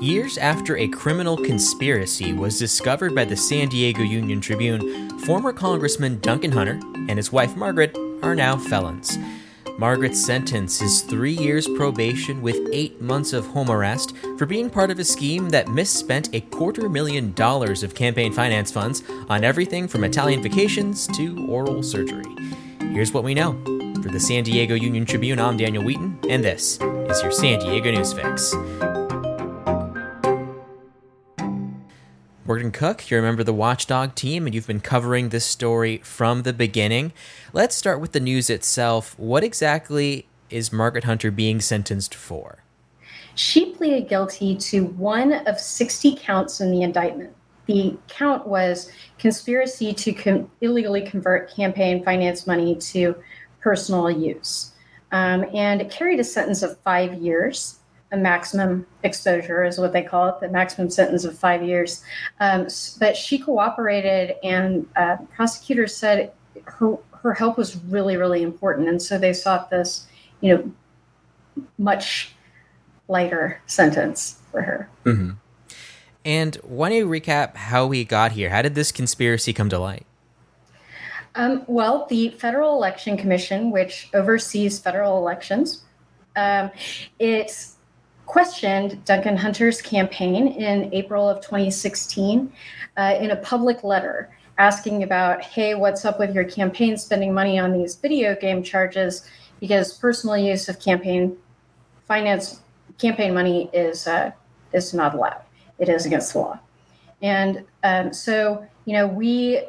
Years after a criminal conspiracy was discovered by the San Diego Union Tribune, former Congressman Duncan Hunter and his wife Margaret are now felons. Margaret's sentence is three years probation with eight months of home arrest for being part of a scheme that misspent a quarter million dollars of campaign finance funds on everything from Italian vacations to oral surgery. Here's what we know. For the San Diego Union Tribune, I'm Daniel Wheaton, and this is your San Diego News Fix. Morgan Cook, you're a member of the Watchdog team, and you've been covering this story from the beginning. Let's start with the news itself. What exactly is Margaret Hunter being sentenced for? She pleaded guilty to one of 60 counts in the indictment. The count was conspiracy to com- illegally convert campaign finance money to personal use. Um, and it carried a sentence of five years a maximum exposure is what they call it, the maximum sentence of five years. Um, but she cooperated, and uh, prosecutors said her her help was really really important, and so they sought this, you know, much lighter sentence for her. Mm-hmm. And why don't you recap how we got here? How did this conspiracy come to light? Um, well, the Federal Election Commission, which oversees federal elections, um, it's questioned Duncan Hunter's campaign in April of 2016 uh, in a public letter asking about, hey, what's up with your campaign spending money on these video game charges? Because personal use of campaign finance, campaign money is uh, is not allowed. It is against the law. And um, so, you know, we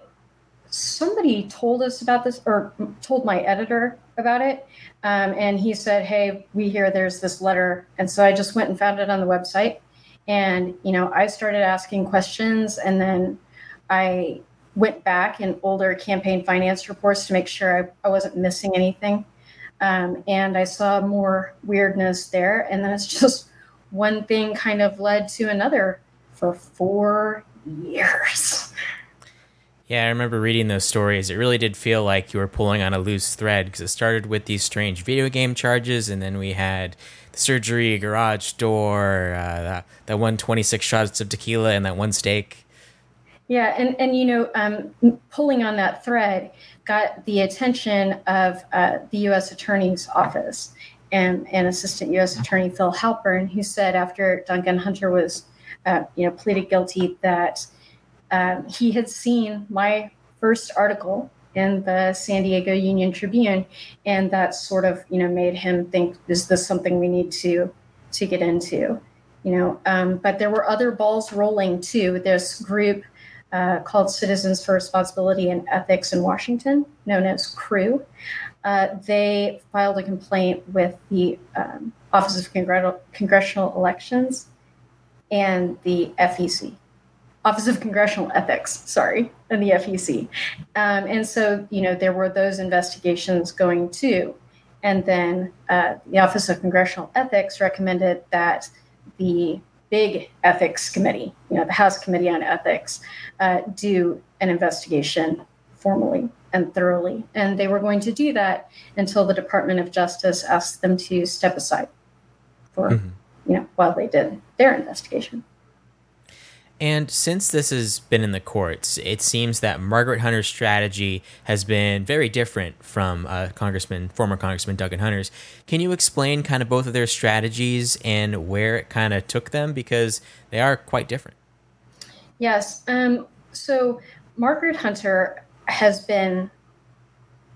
somebody told us about this or told my editor about it. Um, and he said, Hey, we hear there's this letter. And so I just went and found it on the website. And, you know, I started asking questions and then I went back in older campaign finance reports to make sure I, I wasn't missing anything. Um, and I saw more weirdness there. And then it's just one thing kind of led to another for four years. Yeah, I remember reading those stories. It really did feel like you were pulling on a loose thread because it started with these strange video game charges, and then we had the surgery, garage door, uh, that, that one 26 shots of tequila, and that one steak. Yeah, and, and you know, um, pulling on that thread got the attention of uh, the U.S. Attorney's Office and, and Assistant U.S. Attorney Phil Halpern, who said after Duncan Hunter was, uh, you know, pleaded guilty that – um, he had seen my first article in the San Diego Union Tribune, and that sort of you know made him think, is this something we need to to get into? You know, um, but there were other balls rolling too. This group uh, called Citizens for Responsibility and Ethics in Washington, known as CREW, uh, they filed a complaint with the um, Office of Congre- Congressional Elections and the FEC, Office of Congressional Ethics, sorry, and the FEC. Um, and so, you know, there were those investigations going too. And then uh, the Office of Congressional Ethics recommended that the big ethics committee, you know, the House Committee on Ethics, uh, do an investigation formally and thoroughly. And they were going to do that until the Department of Justice asked them to step aside for, mm-hmm. you know, while they did their investigation. And since this has been in the courts, it seems that Margaret Hunter's strategy has been very different from uh, Congressman, former Congressman Duncan Hunter's. Can you explain kind of both of their strategies and where it kind of took them because they are quite different? Yes. Um, so Margaret Hunter has been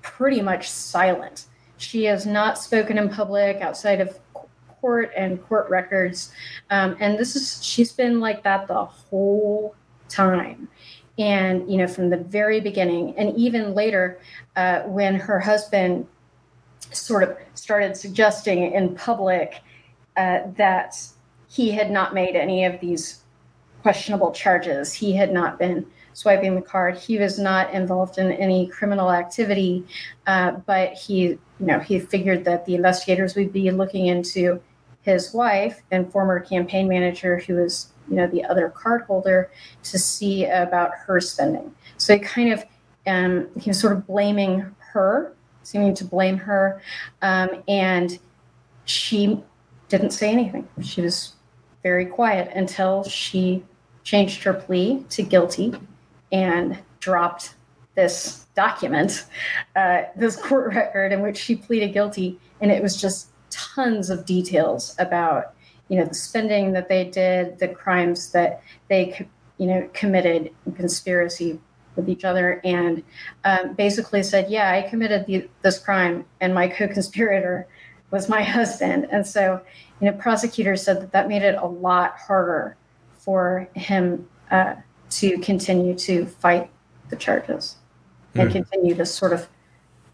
pretty much silent. She has not spoken in public outside of court and court records. Um, and this is, she's been like that the whole time. And, you know, from the very beginning, and even later, uh, when her husband sort of started suggesting in public uh, that he had not made any of these questionable charges, he had not been swiping the card. He was not involved in any criminal activity, uh, but he, you know, he figured that the investigators would be looking into his wife and former campaign manager, who was you know the other card holder, to see about her spending. So he kind of um, he was sort of blaming her, seeming to blame her, um, and she didn't say anything. She was very quiet until she changed her plea to guilty and dropped this document, uh, this court record in which she pleaded guilty, and it was just tons of details about you know the spending that they did, the crimes that they you know committed, conspiracy with each other, and um, basically said, yeah, I committed the, this crime, and my co-conspirator was my husband, and so you know prosecutors said that that made it a lot harder for him uh, to continue to fight the charges and mm. continue this sort of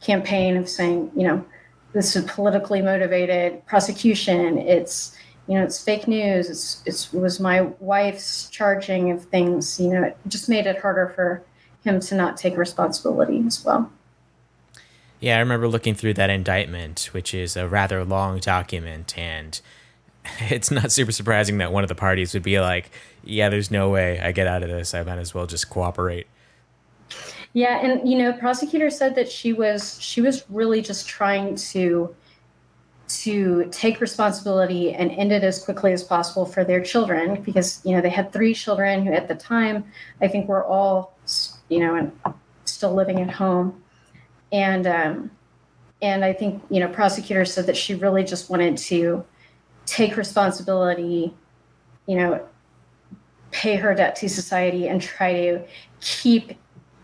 campaign of saying, you know, this is politically motivated prosecution. It's you know, it's fake news. It's, it's, it was my wife's charging of things. You know, it just made it harder for him to not take responsibility as well. Yeah, I remember looking through that indictment, which is a rather long document, and it's not super surprising that one of the parties would be like, "Yeah, there's no way I get out of this. I might as well just cooperate." Yeah, and you know, prosecutor said that she was she was really just trying to to take responsibility and end it as quickly as possible for their children because you know they had three children who at the time I think were all you know and still living at home. And um, and I think you know prosecutor said that she really just wanted to take responsibility you know pay her debt to society and try to keep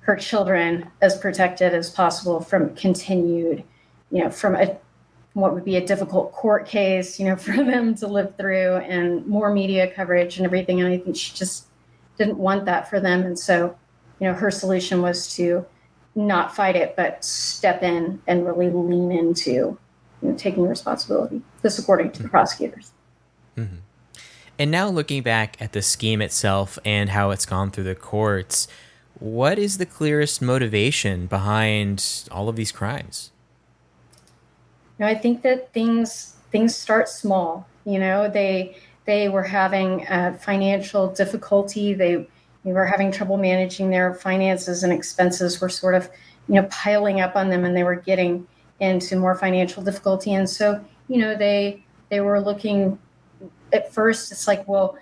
her children as protected as possible from continued, you know, from a what would be a difficult court case, you know, for them to live through and more media coverage and everything. And I think she just didn't want that for them. And so, you know, her solution was to not fight it, but step in and really lean into you know, taking responsibility. This, according to the prosecutors. Mm-hmm. And now looking back at the scheme itself and how it's gone through the courts, what is the clearest motivation behind all of these crimes? You know, I think that things things start small. You know, they they were having uh, financial difficulty. They they were having trouble managing their finances and expenses were sort of you know piling up on them, and they were getting into more financial difficulty. And so you know they they were looking at first. It's like well,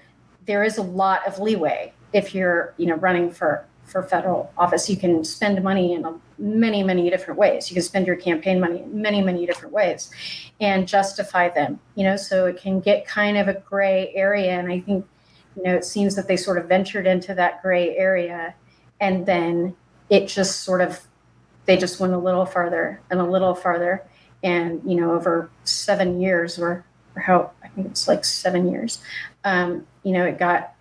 there is a lot of leeway if you're you know running for for federal office. You can spend money in many, many different ways. You can spend your campaign money in many, many different ways and justify them, you know, so it can get kind of a gray area. And I think, you know, it seems that they sort of ventured into that gray area and then it just sort of, they just went a little farther and a little farther. And, you know, over seven years or, or how, I think it's like seven years, um, you know, it got,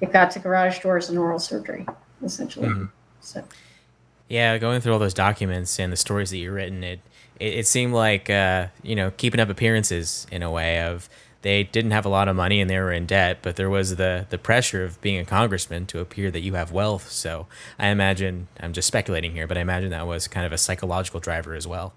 it got to garage doors and oral surgery essentially. Mm-hmm. So, yeah, going through all those documents and the stories that you've written, it it, it seemed like uh, you know keeping up appearances in a way of they didn't have a lot of money and they were in debt, but there was the the pressure of being a congressman to appear that you have wealth. So I imagine I'm just speculating here, but I imagine that was kind of a psychological driver as well.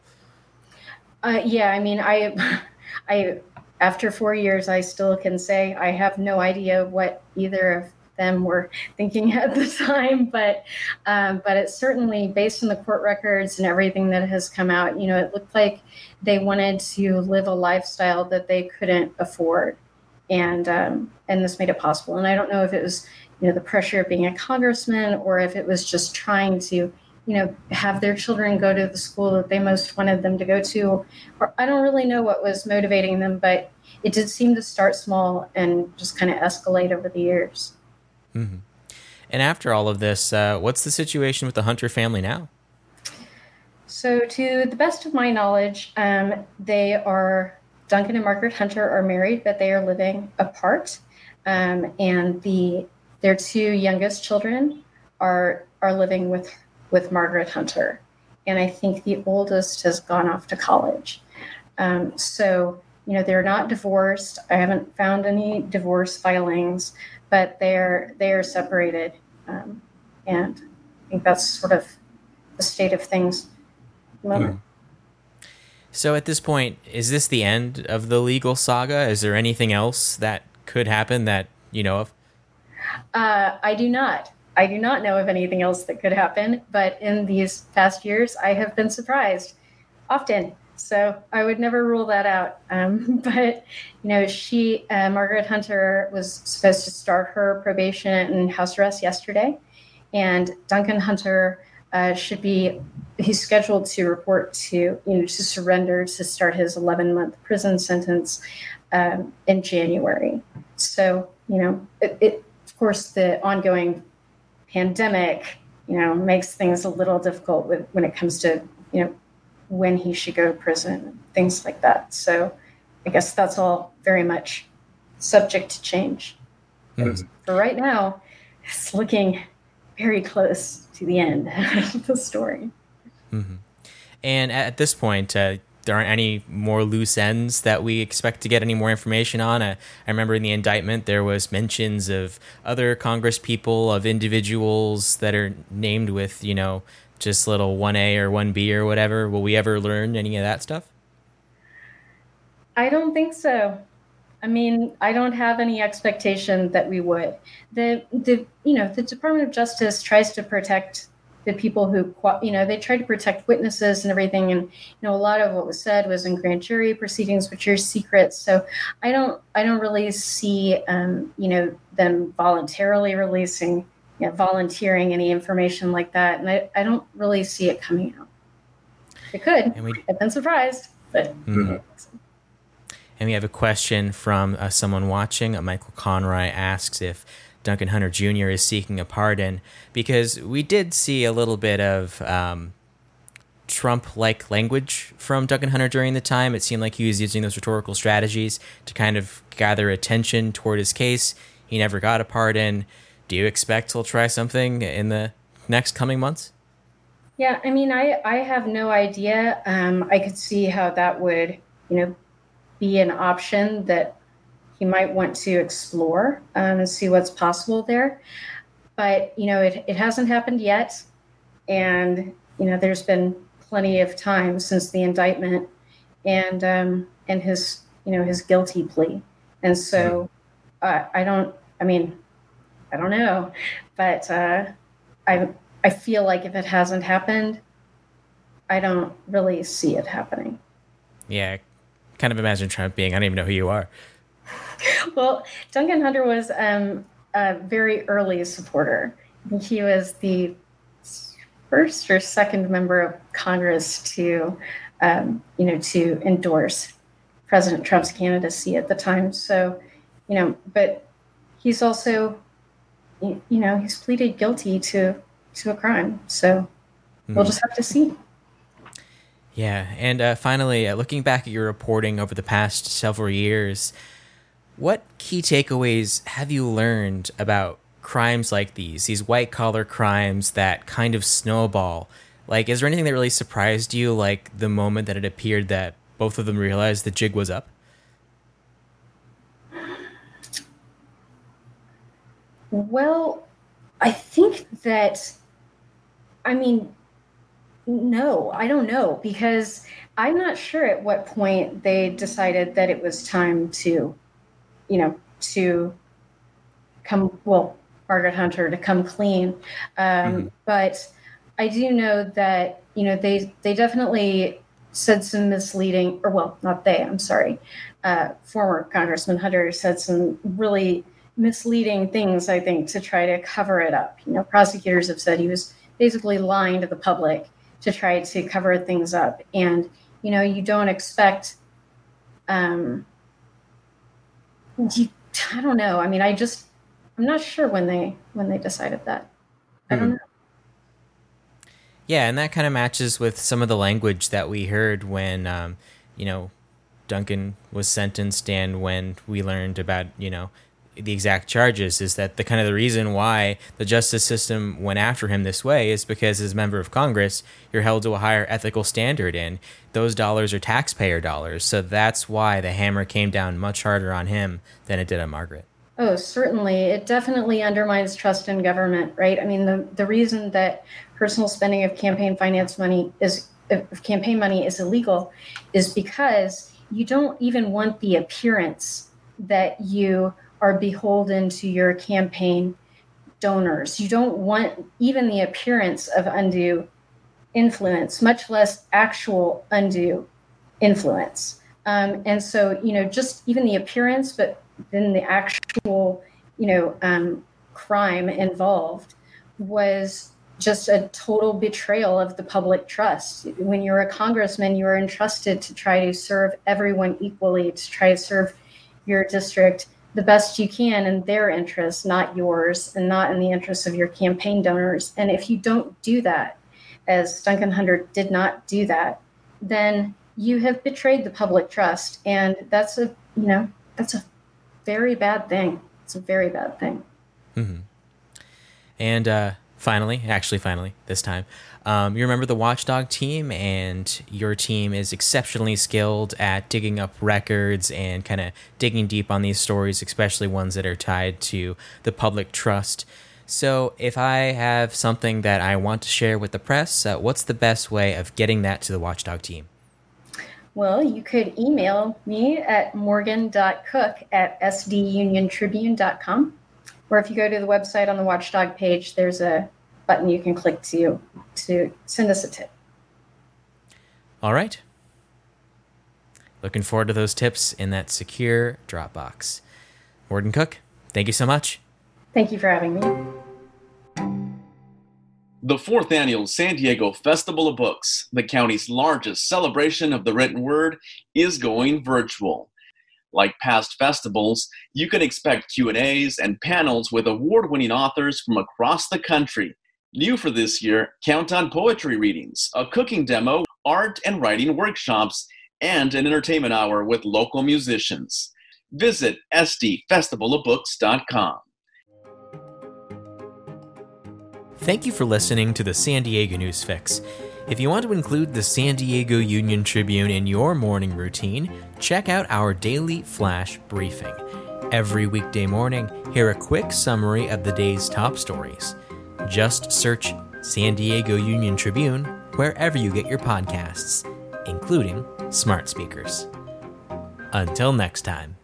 Uh, yeah, I mean, I, I after four years, I still can say I have no idea what either of them were thinking at the time. But um, but it's certainly based on the court records and everything that has come out. You know, it looked like they wanted to live a lifestyle that they couldn't afford, and um, and this made it possible. And I don't know if it was you know the pressure of being a congressman or if it was just trying to you know have their children go to the school that they most wanted them to go to or i don't really know what was motivating them but it did seem to start small and just kind of escalate over the years Mm-hmm. And after all of this, uh, what's the situation with the Hunter family now? So, to the best of my knowledge, um, they are Duncan and Margaret Hunter are married, but they are living apart. Um, and the their two youngest children are are living with with Margaret Hunter, and I think the oldest has gone off to college. Um, so, you know, they're not divorced. I haven't found any divorce filings, but they're they are separated, um, and I think that's sort of the state of things. Mm. So at this point, is this the end of the legal saga? Is there anything else that could happen that you know of? Uh, I do not. I do not know of anything else that could happen. But in these past years, I have been surprised often So I would never rule that out. Um, but, you know, she, uh, Margaret Hunter, was supposed to start her probation and house arrest yesterday. And Duncan Hunter uh, should be, he's scheduled to report to, you know, to surrender to start his 11 month prison sentence um, in January. So, you know, it, it, of course, the ongoing pandemic, you know, makes things a little difficult with, when it comes to, you know, when he should go to prison, things like that. So I guess that's all very much subject to change. Mm-hmm. For right now, it's looking very close to the end of the story. Mm-hmm. And at this point, uh, there aren't any more loose ends that we expect to get any more information on. I, I remember in the indictment there was mentions of other Congress people, of individuals that are named with, you know, just little 1A or 1B or whatever. Will we ever learn any of that stuff? I don't think so. I mean, I don't have any expectation that we would. The the you know, the Department of Justice tries to protect the people who you know, they try to protect witnesses and everything and you know, a lot of what was said was in grand jury proceedings which are secret. So I don't I don't really see um, you know, them voluntarily releasing you know, volunteering any information like that. And I, I don't really see it coming out. It could. And we, I've been surprised, but. Mm-hmm. And we have a question from uh, someone watching. Uh, Michael Conroy asks if Duncan Hunter Jr. is seeking a pardon because we did see a little bit of um, Trump like language from Duncan Hunter during the time. It seemed like he was using those rhetorical strategies to kind of gather attention toward his case. He never got a pardon do you expect he'll try something in the next coming months? Yeah, I mean, I I have no idea. Um, I could see how that would, you know, be an option that he might want to explore um, and see what's possible there. But you know, it it hasn't happened yet, and you know, there's been plenty of time since the indictment and um, and his you know his guilty plea, and so uh, I don't. I mean, I don't know, but uh, I I feel like if it hasn't happened, I don't really see it happening. Yeah, kind of imagine Trump being. I don't even know who you are. well, Duncan Hunter was um, a very early supporter. He was the first or second member of Congress to, um, you know, to endorse President Trump's candidacy at the time. So, you know, but he's also you know, he's pleaded guilty to to a crime. So mm. we'll hmm. just have to see. Yeah, and uh, finally, uh, looking back at your reporting over the past several years, what key takeaways have you learned about crimes like these, these white collar crimes that kind of snowball? Like, is there anything that really surprised you, like the moment that it appeared that both of them realized the jig was up? Well, I think that, I mean, no, I don't know because I'm not sure at what point they decided that it was time to, you know, to come, well, Margaret Hunter to come clean. Um, mm-hmm. But I do know that, you know, they, they definitely said some misleading, or well, not they, I'm sorry. Uh, former Congressman Hunter said some really misleading things, I think, to try to cover it up. You know, prosecutors have said he was basically lying to the public to try to cover things up. And, you know, you don't expect, um, you, I don't know. I mean, I just, I'm not sure when they, when they decided that. I don't hmm. know. Yeah, and that kind of matches with some of the language that we heard when, um, you know, Duncan was sentenced and when we learned about, you know, the exact charges is that the kind of the reason why the justice system went after him this way is because as a member of Congress, you're held to a higher ethical standard and those dollars are taxpayer dollars. So that's why the hammer came down much harder on him than it did on Margaret. Oh, certainly. It definitely undermines trust in government, right? I mean, the, the reason that personal spending of campaign finance money is of campaign money is illegal is because you don't even want the appearance that you are beholden to your campaign donors. You don't want even the appearance of undue influence, much less actual undue influence. Um, and so, you know, just even the appearance, but then the actual, you know, um, crime involved was just a total betrayal of the public trust. When you're a congressman, you are entrusted to try to serve everyone equally, to try to serve your district the best you can in their interests, not yours, and not in the interests of your campaign donors. And if you don't do that, as Duncan Hunter did not do that, then you have betrayed the public trust. And that's a, you know, that's a very bad thing. It's a very bad thing. Mm-hmm. And uh, finally, actually, finally, this time, um, you remember the Watchdog team, and your team is exceptionally skilled at digging up records and kind of digging deep on these stories, especially ones that are tied to the public trust. So, if I have something that I want to share with the press, uh, what's the best way of getting that to the Watchdog team? Well, you could email me at morgan.cook at sduniontribune.com. Or if you go to the website on the Watchdog page, there's a button you can click to to send us a tip. All right. Looking forward to those tips in that secure Dropbox. Morgan Cook, thank you so much. Thank you for having me. The fourth annual San Diego Festival of Books, the county's largest celebration of the written word, is going virtual. Like past festivals, you can expect Q&As and panels with award-winning authors from across the country New for this year, count on poetry readings, a cooking demo, art and writing workshops, and an entertainment hour with local musicians. Visit sdfestivalofbooks.com. Thank you for listening to the San Diego News Fix. If you want to include the San Diego Union Tribune in your morning routine, check out our daily flash briefing. Every weekday morning, hear a quick summary of the day's top stories. Just search San Diego Union Tribune wherever you get your podcasts, including smart speakers. Until next time.